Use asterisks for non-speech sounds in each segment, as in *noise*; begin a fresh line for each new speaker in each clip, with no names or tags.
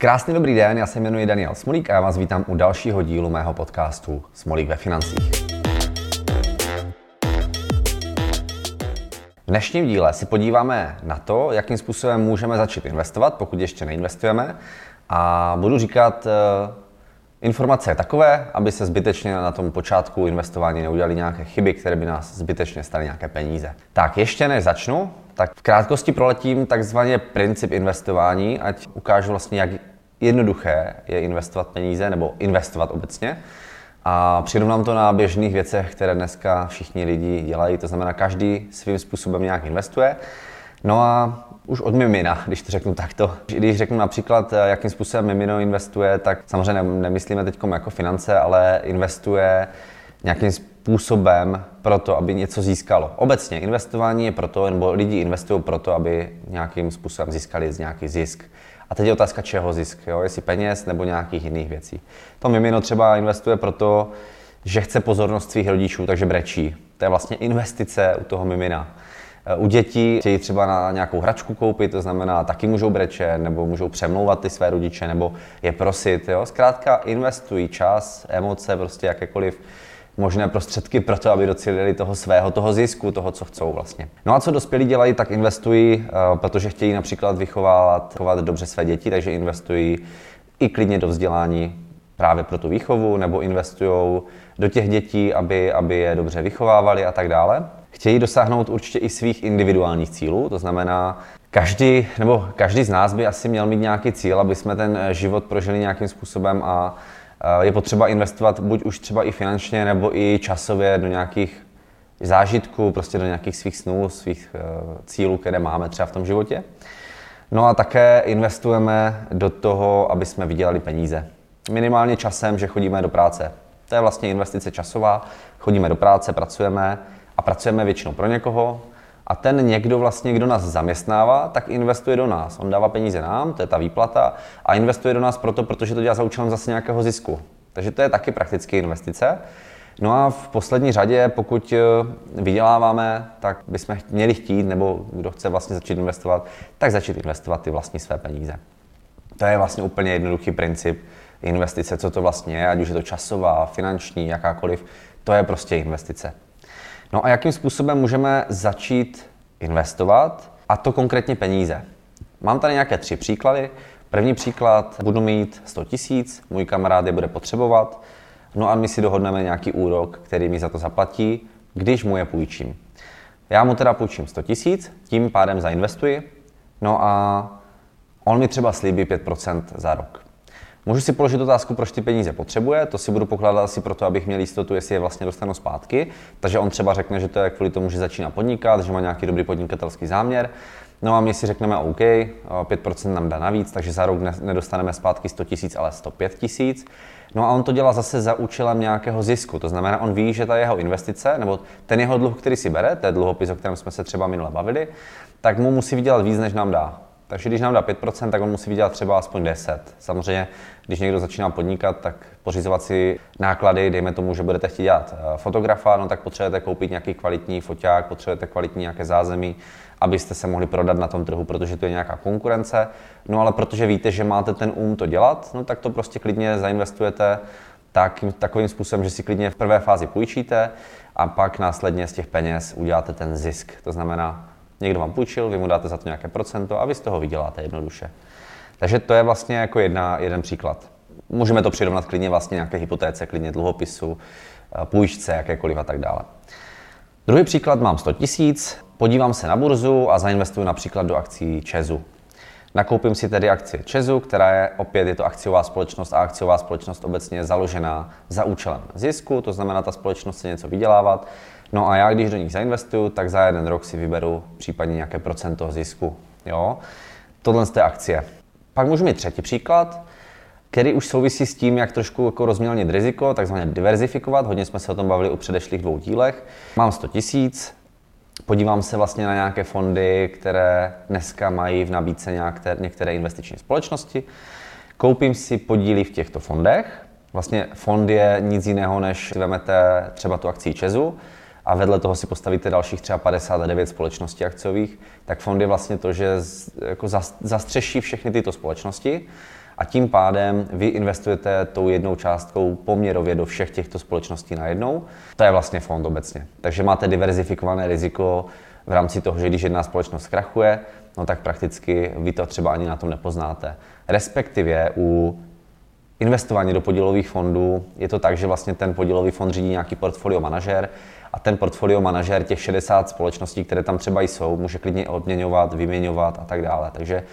Krásný dobrý den, já se jmenuji Daniel Smolík a já vás vítám u dalšího dílu mého podcastu Smolík ve financích. V dnešním díle si podíváme na to, jakým způsobem můžeme začít investovat, pokud ještě neinvestujeme. A budu říkat uh, informace takové, aby se zbytečně na tom počátku investování neudělali nějaké chyby, které by nás zbytečně staly nějaké peníze. Tak ještě než začnu, tak v krátkosti proletím takzvaně princip investování, ať ukážu vlastně, jak jednoduché je investovat peníze nebo investovat obecně. A přirovnám to na běžných věcech, které dneska všichni lidi dělají, to znamená, každý svým způsobem nějak investuje. No a už od mimina, když to řeknu takto. Když řeknu například, jakým způsobem mimino investuje, tak samozřejmě nemyslíme teď jako finance, ale investuje nějakým způsobem pro to, aby něco získalo. Obecně investování je proto, nebo lidi investují proto, aby nějakým způsobem získali nějaký zisk. A teď je otázka, čeho zisk, jo? jestli peněz nebo nějakých jiných věcí. To mimino třeba investuje proto, že chce pozornost svých rodičů, takže brečí. To je vlastně investice u toho mimina. U dětí chtějí třeba na nějakou hračku koupit, to znamená, taky můžou brečet, nebo můžou přemlouvat ty své rodiče, nebo je prosit. Jo? Zkrátka investují čas, emoce, prostě jakékoliv možné prostředky pro to, aby docílili toho svého, toho zisku, toho, co chcou vlastně. No a co dospělí dělají, tak investují, eh, protože chtějí například vychovávat chovat dobře své děti, takže investují i klidně do vzdělání právě pro tu výchovu, nebo investují do těch dětí, aby, aby je dobře vychovávali a tak dále. Chtějí dosáhnout určitě i svých individuálních cílů, to znamená, každý, nebo každý z nás by asi měl mít nějaký cíl, aby jsme ten život prožili nějakým způsobem a je potřeba investovat buď už třeba i finančně, nebo i časově do nějakých zážitků, prostě do nějakých svých snů, svých eh, cílů, které máme třeba v tom životě. No a také investujeme do toho, aby jsme vydělali peníze. Minimálně časem, že chodíme do práce. To je vlastně investice časová. Chodíme do práce, pracujeme a pracujeme většinou pro někoho, a ten někdo vlastně, kdo nás zaměstnává, tak investuje do nás. On dává peníze nám, to je ta výplata, a investuje do nás proto, protože to dělá za účelem zase nějakého zisku. Takže to je taky prakticky investice. No a v poslední řadě, pokud eh, vyděláváme, tak bychom měli chtít, nebo kdo chce vlastně začít investovat, tak začít investovat ty vlastní své peníze. To je vlastně úplně jednoduchý princip investice, co to vlastně je, ať už je to časová, finanční, jakákoliv, to je prostě investice. No a jakým způsobem můžeme začít investovat, a to konkrétně peníze. Mám tady nějaké tři příklady. První příklad, budu mít 100 tisíc, můj kamarád je bude potřebovat, no a my si dohodneme nějaký úrok, který mi za to zaplatí, když mu je půjčím. Já mu teda půjčím 100 tisíc, tím pádem zainvestuji, no a on mi třeba slíbí 5% za rok. Můžu si položit otázku, proč ty peníze potřebuje, to si budu pokládat asi proto, abych měl jistotu, jestli je vlastně dostanu zpátky. Takže on třeba řekne, že to je kvůli tomu, že začíná podnikat, že má nějaký dobrý podnikatelský záměr. No a my si řekneme OK, 5% nám dá navíc, takže za rok nedostaneme zpátky 100 tisíc, ale 105 tisíc. No a on to dělá zase za účelem nějakého zisku. To znamená, on ví, že ta jeho investice, nebo ten jeho dluh, který si bere, to je dluhopis, o kterém jsme se třeba minule bavili, tak mu musí vydělat víc, než nám dá. Takže když nám dá 5%, tak on musí vydělat třeba aspoň 10. Samozřejmě, když někdo začíná podnikat, tak pořizovat si náklady, dejme tomu, že budete chtít dělat eh, fotografa, no tak potřebujete koupit nějaký kvalitní foťák, potřebujete kvalitní nějaké zázemí, abyste se mohli prodat na tom trhu, protože to je nějaká konkurence. No ale protože víte, že máte ten um to dělat, no tak to prostě klidně zainvestujete tak, takovým způsobem, že si klidně v prvé fázi půjčíte a pak následně z těch peněz uděláte ten zisk. To znamená, Někdo vám půjčil, vy mu dáte za to nějaké procento a vy z toho vyděláte jednoduše. Takže to je vlastně jako jedna, jeden příklad. Můžeme to přirovnat klidně vlastně nějaké hypotéce, klidně dluhopisu, eh, půjčce, jakékoliv a tak dále. Druhý příklad, mám 100 tisíc, podívám se na burzu a zainvestuji například do akcí Česu. Nakoupím si tedy akcie Česu, která je opět je to akciová společnost a akciová společnost obecně je založená za účelem zisku, to znamená, ta společnost se něco vydělávat No a já, když do nich zainvestuju, tak za jeden rok si vyberu případně nějaké procento zisku. Jo? Tohle z té akcie. Pak můžu mít třetí příklad, který už souvisí s tím, jak trošku jako rozmělnit riziko, takzvaně diverzifikovat. Hodně jsme se o tom bavili u předešlých dvou dílech. Mám 100 tisíc, podívám se vlastně na nějaké fondy, které dneska mají v nabídce nějaké, některé investiční společnosti. Koupím si podíly v těchto fondech. Vlastně fond je nic jiného, než si vezmete třeba tu akci Česu, a vedle toho si postavíte dalších třeba 59 společností akciových, tak fond je vlastně to, že jako zastřeší všechny tyto společnosti a tím pádem vy investujete tou jednou částkou poměrově do všech těchto společností najednou. To je vlastně fond obecně. Takže máte diverzifikované riziko v rámci toho, že když jedna společnost zkrachuje, no tak prakticky vy to třeba ani na tom nepoznáte. Respektive u investování do podílových fondů je to tak, že vlastně ten podílový fond řídí nějaký portfolio manažer a ten portfolio manažer těch 60 společností, které tam třeba jsou, může klidně odměňovat, vyměňovat a tak dále. Takže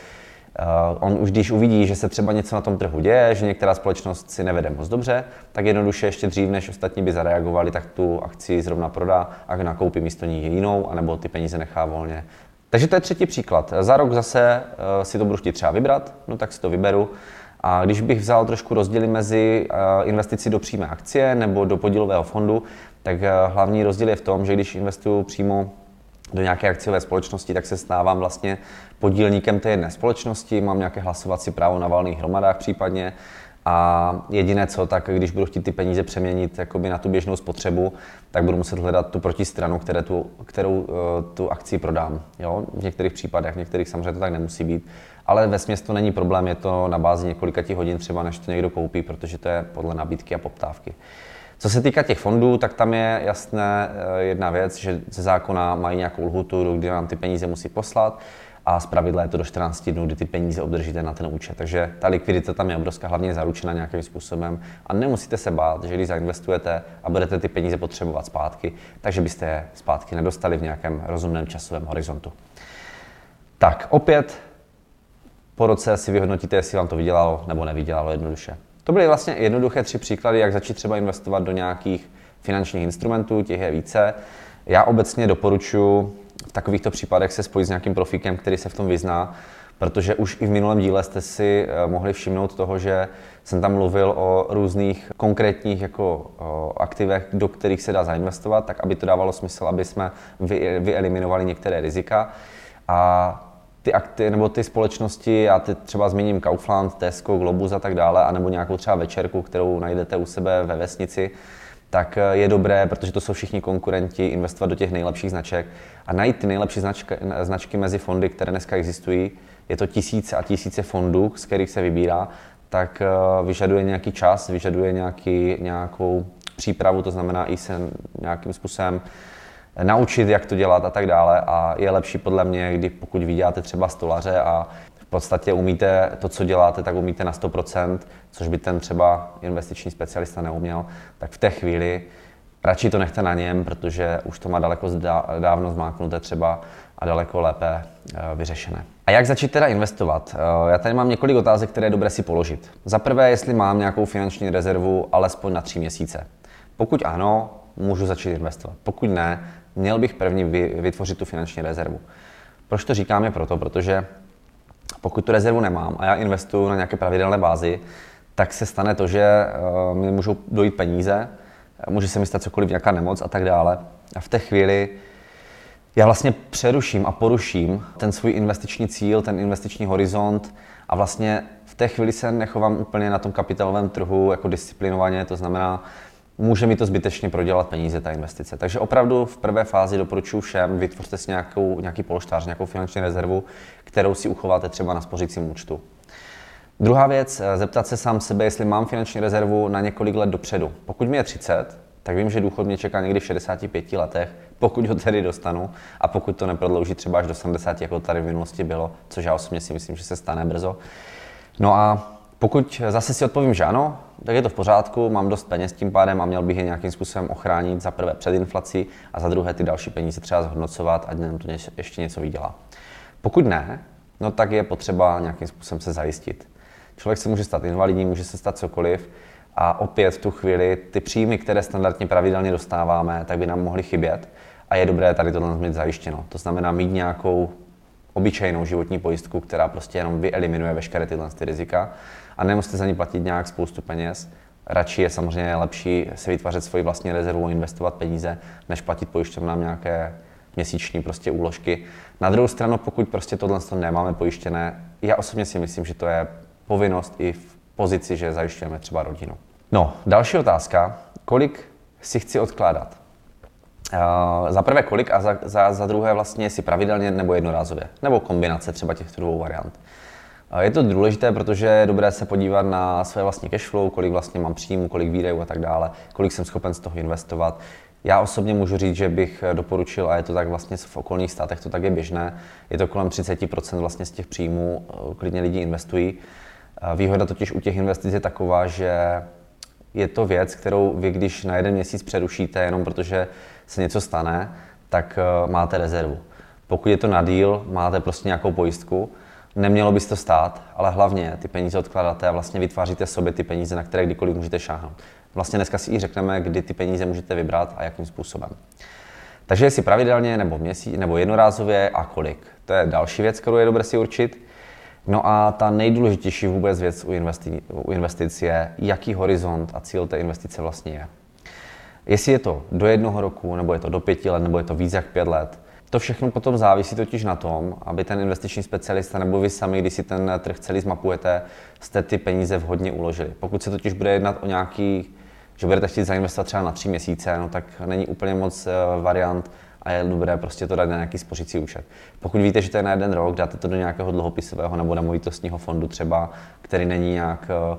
Uh, on už když uvidí, že se třeba něco na tom trhu děje, že některá společnost si nevede moc dobře, tak jednoduše ještě dřív, než ostatní by zareagovali, tak tu akci zrovna prodá a nakoupí místo ní jinou, anebo ty peníze nechá volně. Takže to je třetí příklad. Za rok zase uh, si to budu chtít třeba vybrat, no tak si to vyberu. A když bych vzal trošku rozdíly mezi uh, investicí do přímé akcie nebo do podílového fondu, tak hlavní rozdíl je v tom, že když investuju přímo do nějaké akciové společnosti, tak se stávám vlastně podílníkem té jedné společnosti, mám nějaké hlasovací právo na valných hromadách případně a jediné co, tak když budu chtít ty peníze přeměnit jakoby na tu běžnou spotřebu, tak budu muset hledat tu protistranu, které tu, kterou uh, tu akci prodám. Jo? V některých případech, v některých samozřejmě to tak nemusí být. Ale ve to není problém, je to na bázi několika hodin třeba, než to někdo koupí, protože to je podle nabídky a poptávky. Co se týká těch fondů, tak tam je jasné eh, jedna věc, že ze zákona mají nějakou lhutu, kdy vám ty peníze musí poslat a z pravidla je to do 14 dnů, kdy ty peníze obdržíte na ten účet. Takže ta likvidita tam je obrovská, hlavně zaručena nějakým způsobem a nemusíte se bát, že když zainvestujete a budete ty peníze potřebovat zpátky, takže byste je zpátky nedostali v nějakém rozumném časovém horizontu. Tak opět po roce si vyhodnotíte, jestli vám to vydělalo nebo nevydělalo jednoduše. To byly vlastně jednoduché tři příklady, jak začít třeba investovat do nějakých finančních instrumentů, těch je více. Já obecně doporučuji v takovýchto případech se spojit s nějakým profíkem, který se v tom vyzná, protože už i v minulém díle jste si eh, mohli všimnout toho, že jsem tam mluvil o různých konkrétních jako aktivech, do kterých se dá zainvestovat, tak aby to dávalo smysl, aby jsme vyeliminovali některé rizika. A ty akty nebo ty společnosti, já ty třeba zmíním Kaufland, Tesco, Globus a tak dále, anebo nějakou třeba večerku, kterou najdete u sebe ve vesnici, tak eh, je dobré, protože to jsou všichni konkurenti, investovat do těch nejlepších značek a najít ty nejlepší značky, značky mezi fondy, které dneska existují. Je to tisíce a tisíce fondů, z kterých se vybírá, tak eh, vyžaduje nějaký čas, vyžaduje nějaký, nějakou přípravu, to znamená i se nějakým způsobem naučit, jak to dělat a tak dále. A je lepší podle mě, kdy pokud vyděláte třeba stolaře a podstatě umíte to, co děláte, tak umíte na 100%, což by ten třeba investiční specialista neuměl, tak v té chvíli radši to nechte na něm, protože už to má daleko dávno zmáknuté třeba a daleko lépe eh, vyřešené. A jak začít teda investovat? Eh, já tady mám několik otázek, které je dobré si položit. Za prvé, jestli mám nějakou finanční rezervu alespoň na tři měsíce. Pokud ano, můžu začít investovat. Pokud ne, měl bych první vytvořit tu finanční rezervu. Proč to říkám je proto, protože pokud tu rezervu nemám a já investuju na nějaké pravidelné bázi, tak se stane to, že uh, mi můžou dojít peníze, může se mi stát cokoliv, nějaká nemoc a tak dále. A v té chvíli já vlastně přeruším a poruším ten svůj investiční cíl, ten investiční horizont a vlastně v té chvíli se nechovám úplně na tom kapitálovém trhu jako disciplinovaně, to znamená, může mi to zbytečně prodělat peníze, ta investice. Takže opravdu v prvé fázi doporučuji všem, vytvořte si nějakou, nějaký polštář, nějakou finanční rezervu, kterou si uchováte třeba na spořícím účtu. Druhá věc, eh, zeptat se sám sebe, jestli mám finanční rezervu na několik let dopředu. Pokud mi je 30, tak vím, že důchod mě čeká někdy v 65 letech, pokud ho tedy dostanu a pokud to neprodlouží třeba až do 70, jako tady v minulosti bylo, což já osobně si myslím, že se stane brzo. No a pokud zase si odpovím, že ano, tak je to v pořádku, mám dost peněz tím pádem a měl bych je nějakým způsobem ochránit za prvé před inflací a za druhé ty další peníze třeba zhodnocovat, ať nám to ještě něco vydělá. Pokud ne, no tak je potřeba nějakým způsobem se zajistit. Člověk se může stát invalidní, může se stát cokoliv a opět v tu chvíli ty příjmy, které standardně pravidelně dostáváme, tak by nám mohly chybět a je dobré tady tohle mít zajištěno. To znamená mít nějakou obyčejnou životní pojistku, která prostě jenom vyeliminuje veškeré tyhle ty rizika a nemusíte za ní platit nějak spoustu peněz. Radši je samozřejmě lepší si vytvářet svoji vlastní rezervu, investovat peníze, než platit pojišťovnám nějaké měsíční prostě úložky. Na druhou stranu, pokud prostě tohle nemáme pojištěné, já osobně si myslím, že to je povinnost i v pozici, že zajišťujeme třeba rodinu. No, další otázka. Kolik si chci odkládat? Uh, za prvé kolik a za, za, za druhé vlastně si pravidelně nebo jednorázově, nebo kombinace třeba těchto dvou variant. Je to důležité, protože je dobré se podívat na své vlastní cash flow, kolik vlastně mám příjmu, kolik výdajů a tak dále, kolik jsem schopen z toho investovat. Já osobně můžu říct, že bych doporučil, a je to tak vlastně v okolních státech, to tak je běžné, je to kolem 30% vlastně z těch příjmů, klidně lidi investují. Výhoda totiž u těch investic je taková, že je to věc, kterou vy, když na jeden měsíc přerušíte, jenom protože se něco stane, tak eh, máte rezervu. Pokud je to na díl, máte prostě nějakou pojistku, nemělo by to stát, ale hlavně ty peníze odkládáte a vlastně vytváříte sobě ty peníze, na které kdykoliv můžete šáhnout. Vlastně dneska si i řekneme, kdy ty peníze můžete vybrat a jakým způsobem. Takže jestli pravidelně, nebo měsíc, nebo jednorázově a kolik. To je další věc, kterou je dobré si určit. No a ta nejdůležitější vůbec věc u, investi- u investic je, jaký horizont a cíl té investice vlastně je. Jestli je to do jednoho roku, nebo je to do pěti let, nebo je to víc jak pět let, to všechno potom závisí totiž na tom, aby ten investiční specialista nebo vy sami, když si ten trh celý zmapujete, jste ty peníze vhodně uložili. Pokud se totiž bude jednat o nějaký, že budete chtít zainvestovat třeba na tři měsíce, no tak není úplně moc eh, variant, a je dobré prostě to dát na nějaký spořící účet. Pokud víte, že to je na jeden rok, dáte to do nějakého dluhopisového nebo nemovitostního fondu třeba, který není nějak eh,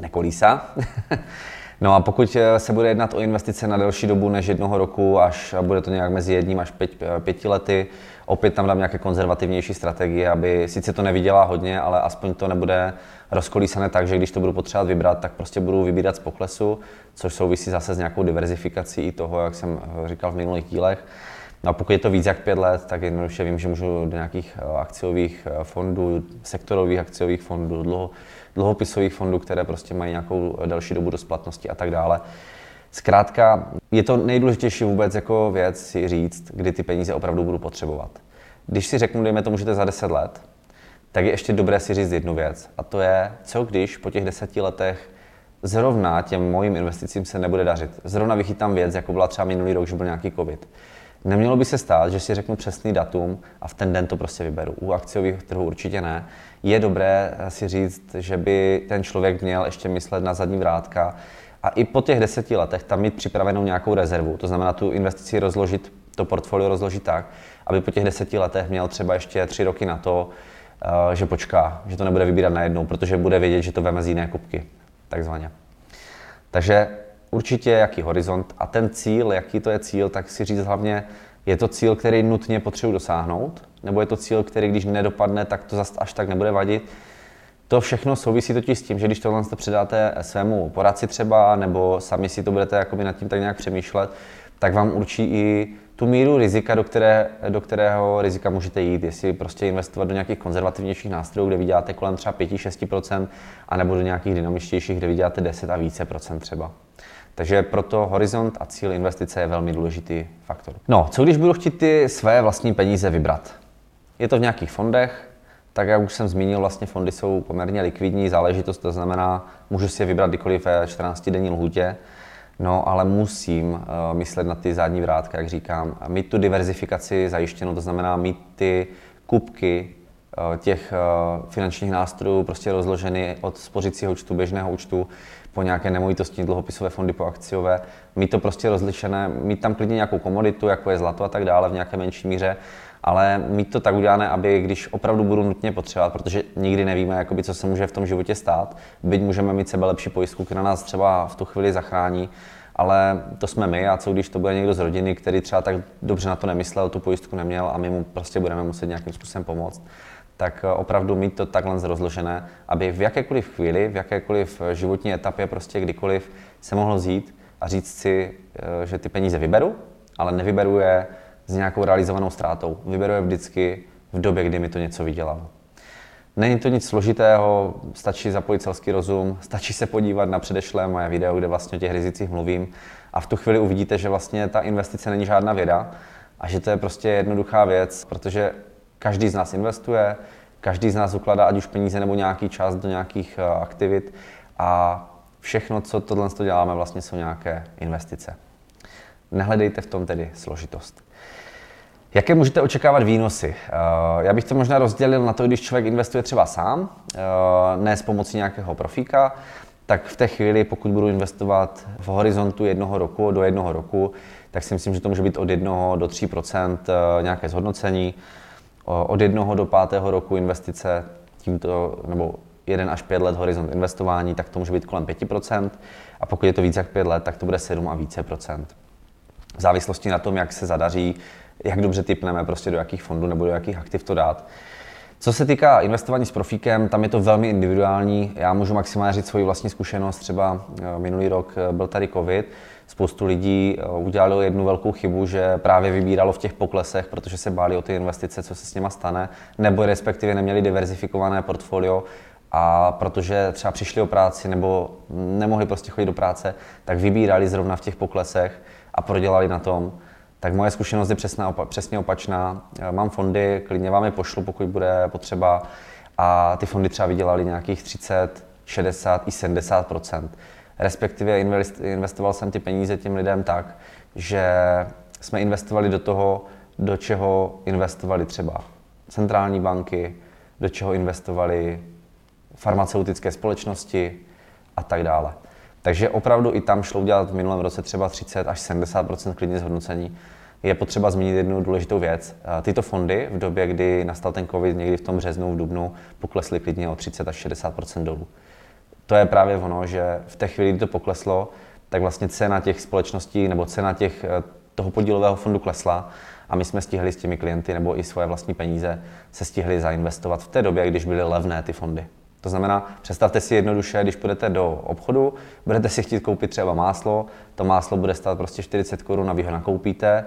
nekolísa. *laughs* no a pokud eh, se bude jednat o investice na delší dobu než jednoho roku, až bude to nějak mezi jedním až pět, eh, pěti lety, opět tam dám nějaké konzervativnější strategie, aby sice to nevydělá hodně, ale aspoň to nebude rozkolísané tak, že když to budu potřebovat vybrat, tak prostě budu vybírat z poklesu, což souvisí zase s nějakou diverzifikací i toho, jak jsem říkal v minulých dílech. No a pokud je to víc jak pět let, tak jednoduše vím, že můžu do nějakých eh, akciových eh, fondů, sektorových akciových fondů, dlouho, dluhopisových fondů, které prostě mají nějakou delší dobu do splatnosti a tak dále. Zkrátka, je to nejdůležitější vůbec jako věc si říct, kdy ty peníze opravdu budu potřebovat. Když si řeknu, dejme tomu, že to za 10 let, tak je ještě dobré si říct jednu věc. A to je, co když po těch deseti letech zrovna těm mojím investicím se nebude dařit. Zrovna vychytám věc, jako byla třeba minulý rok, že byl nějaký covid. Nemělo by se stát, že si řeknu přesný datum a v ten den to prostě vyberu. U akciových trhů určitě ne. Je dobré si říct, že by ten člověk měl ještě myslet na zadní vrátka a i po těch deseti letech tam mít připravenou nějakou rezervu. To znamená tu investici rozložit, to portfolio rozložit tak, aby po těch deseti letech měl třeba ještě tři roky na to, eh, že počká, že to nebude vybírat najednou, protože bude vědět, že to veme z jiné kupky, takzvaně. Takže určitě jaký horizont a ten cíl, jaký to je cíl, tak si říct hlavně, je to cíl, který nutně potřebuji dosáhnout, nebo je to cíl, který když nedopadne, tak to zase až tak nebude vadit. To všechno souvisí totiž s tím, že když tohle předáte svému poradci třeba, nebo sami si to budete jakoby nad tím tak nějak přemýšlet, tak vám určí i tu míru rizika, do, které, do kterého rizika můžete jít. Jestli prostě investovat do nějakých konzervativnějších nástrojů, kde vyděláte kolem třeba 5-6%, anebo do nějakých dynamičtějších, kde vyděláte 10 a více procent třeba. Takže proto horizont a cíl investice je velmi důležitý faktor. No, co když budu chtít ty své vlastní peníze vybrat? Je to v nějakých fondech, tak jak už jsem zmínil, vlastně fondy jsou poměrně likvidní záležitost, to znamená, můžu si je vybrat kdykoliv ve 14-denní lhůtě, no ale musím uh, myslet na ty zadní vrátka, jak říkám, mít tu diverzifikaci zajištěnou, to znamená mít ty kupky uh, těch uh, finančních nástrojů prostě rozloženy od spořicího účtu, běžného účtu po nějaké nemovitostní dluhopisové fondy, po akciové, mít to prostě rozlišené, mít tam klidně nějakou komoditu, jako je zlato a tak dále v nějaké menší míře, ale mít to tak udělané, aby když opravdu budu nutně potřebovat, protože nikdy nevíme, jakoby, co se může v tom životě stát, byť můžeme mít sebe lepší pojistku, která nás třeba v tu chvíli zachrání, ale to jsme my a co když to bude někdo z rodiny, který třeba tak dobře na to nemyslel, tu pojistku neměl a my mu prostě budeme muset nějakým způsobem pomoct tak eh, opravdu mít to takhle rozložené, aby v jakékoliv chvíli, v jakékoliv eh, životní etapě, prostě kdykoliv se mohlo vzít a říct si, eh, že ty peníze vyberu, ale nevyberu je s nějakou realizovanou ztrátou. Vyberu je vždycky v době, kdy mi to něco vydělalo. Není to nic složitého, stačí zapojit selský rozum, stačí se podívat na předešlé moje video, kde vlastně o těch rizicích mluvím a v tu chvíli uvidíte, že vlastně ta investice není žádná věda a že to je prostě jednoduchá věc, protože Každý z nás investuje, každý z nás ukládá ať už peníze nebo nějaký čas do nějakých eh, aktivit a všechno, co tohle děláme, vlastně jsou nějaké investice. Nehledejte v tom tedy složitost. Jaké můžete očekávat výnosy? Eh, já bych to možná rozdělil na to, když člověk investuje třeba sám, eh, ne s pomocí nějakého profíka, tak v té chvíli, pokud budu investovat v horizontu jednoho roku do jednoho roku, tak si myslím, že to může být od 1 do 3% nějaké zhodnocení od jednoho do pátého roku investice tímto, nebo 1 až 5 let horizont investování, tak to může být kolem 5%. A pokud je to více jak 5 let, tak to bude 7 a více procent. V závislosti na tom, jak se zadaří, jak dobře typneme, prostě do jakých fondů nebo do jakých aktiv to dát. Co se týká investování s profíkem, tam je to velmi individuální. Já můžu maximálně říct svoji vlastní zkušenost. Třeba eh, minulý rok eh, byl tady COVID, spoustu lidí eh, udělalo jednu velkou chybu, že právě vybíralo v těch poklesech, protože se báli o ty investice, co se s nima stane, nebo respektive neměli diverzifikované portfolio a protože třeba přišli o práci nebo nemohli prostě chodit do práce, tak vybírali zrovna v těch poklesech a prodělali na tom. Tak moje zkušenost je přesná, přesně opačná. Mám fondy, klidně vám je pošlu, pokud bude potřeba. A ty fondy třeba vydělali nějakých 30, 60 i 70% Respektive investoval jsem ty peníze těm lidem tak, že jsme investovali do toho, do čeho investovali třeba centrální banky, do čeho investovali farmaceutické společnosti a tak dále. Takže opravdu i tam šlo udělat v minulém roce třeba 30 až 70% klidně zhodnocení. Je potřeba zmínit jednu důležitou věc. Tyto fondy v době, kdy nastal ten COVID, někdy v tom březnu, v dubnu, poklesly klidně o 30 až 60% dolů. To je právě ono, že v té chvíli, kdy to pokleslo, tak vlastně cena těch společností nebo cena těch, eh, toho podílového fondu klesla a my jsme stihli s těmi klienty nebo i svoje vlastní peníze se stihli zainvestovat v té době, když byly levné ty fondy. To znamená, představte si jednoduše, když půjdete do obchodu, budete si chtít koupit třeba máslo, to máslo bude stát prostě 40 korun a vy ho nakoupíte,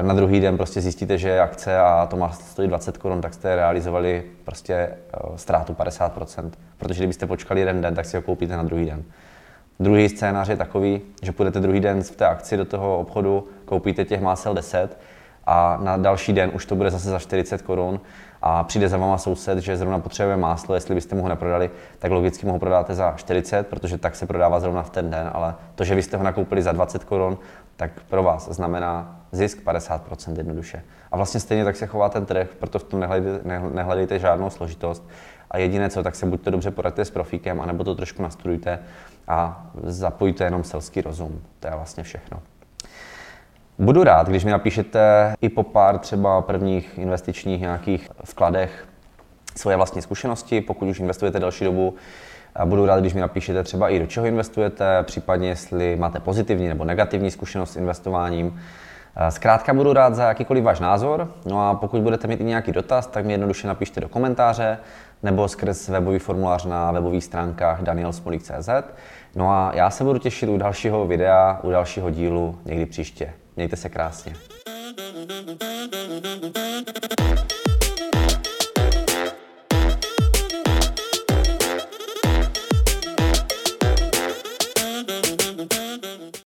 eh, na druhý den prostě zjistíte, že je akce a to máslo stojí 20 korun, tak jste realizovali prostě eh, ztrátu 50%. Protože kdybyste počkali jeden den, tak si ho koupíte na druhý den. Druhý scénář je takový, že půjdete druhý den v té akci do toho obchodu, koupíte těch másel 10 a na další den už to bude zase za 40 korun a přijde za váma soused, že zrovna potřebuje máslo, jestli byste mu ho neprodali, tak logicky mu ho prodáte za 40, protože tak se prodává zrovna v ten den, ale to, že vy jste ho nakoupili za 20 korun, tak pro vás znamená zisk 50% jednoduše. A vlastně stejně tak se chová ten trh, proto v tom nehledejte, nehledejte žádnou složitost. A jediné co, tak se buď to dobře poradte s profíkem, anebo to trošku nastudujte a zapojte jenom selský rozum. To je vlastně všechno. Budu rád, když mi napíšete i po pár třeba prvních investičních nějakých vkladech svoje vlastní zkušenosti, pokud už investujete další dobu. Budu rád, když mi napíšete třeba i do čeho investujete, případně jestli máte pozitivní nebo negativní zkušenost s investováním. Zkrátka budu rád za jakýkoliv váš názor, no a pokud budete mít i nějaký dotaz, tak mi jednoduše napište do komentáře nebo skrz webový formulář na webových stránkách danielsmolik.cz. No a já se budu těšit u dalšího videa, u dalšího dílu někdy příště. Mějte se krásně.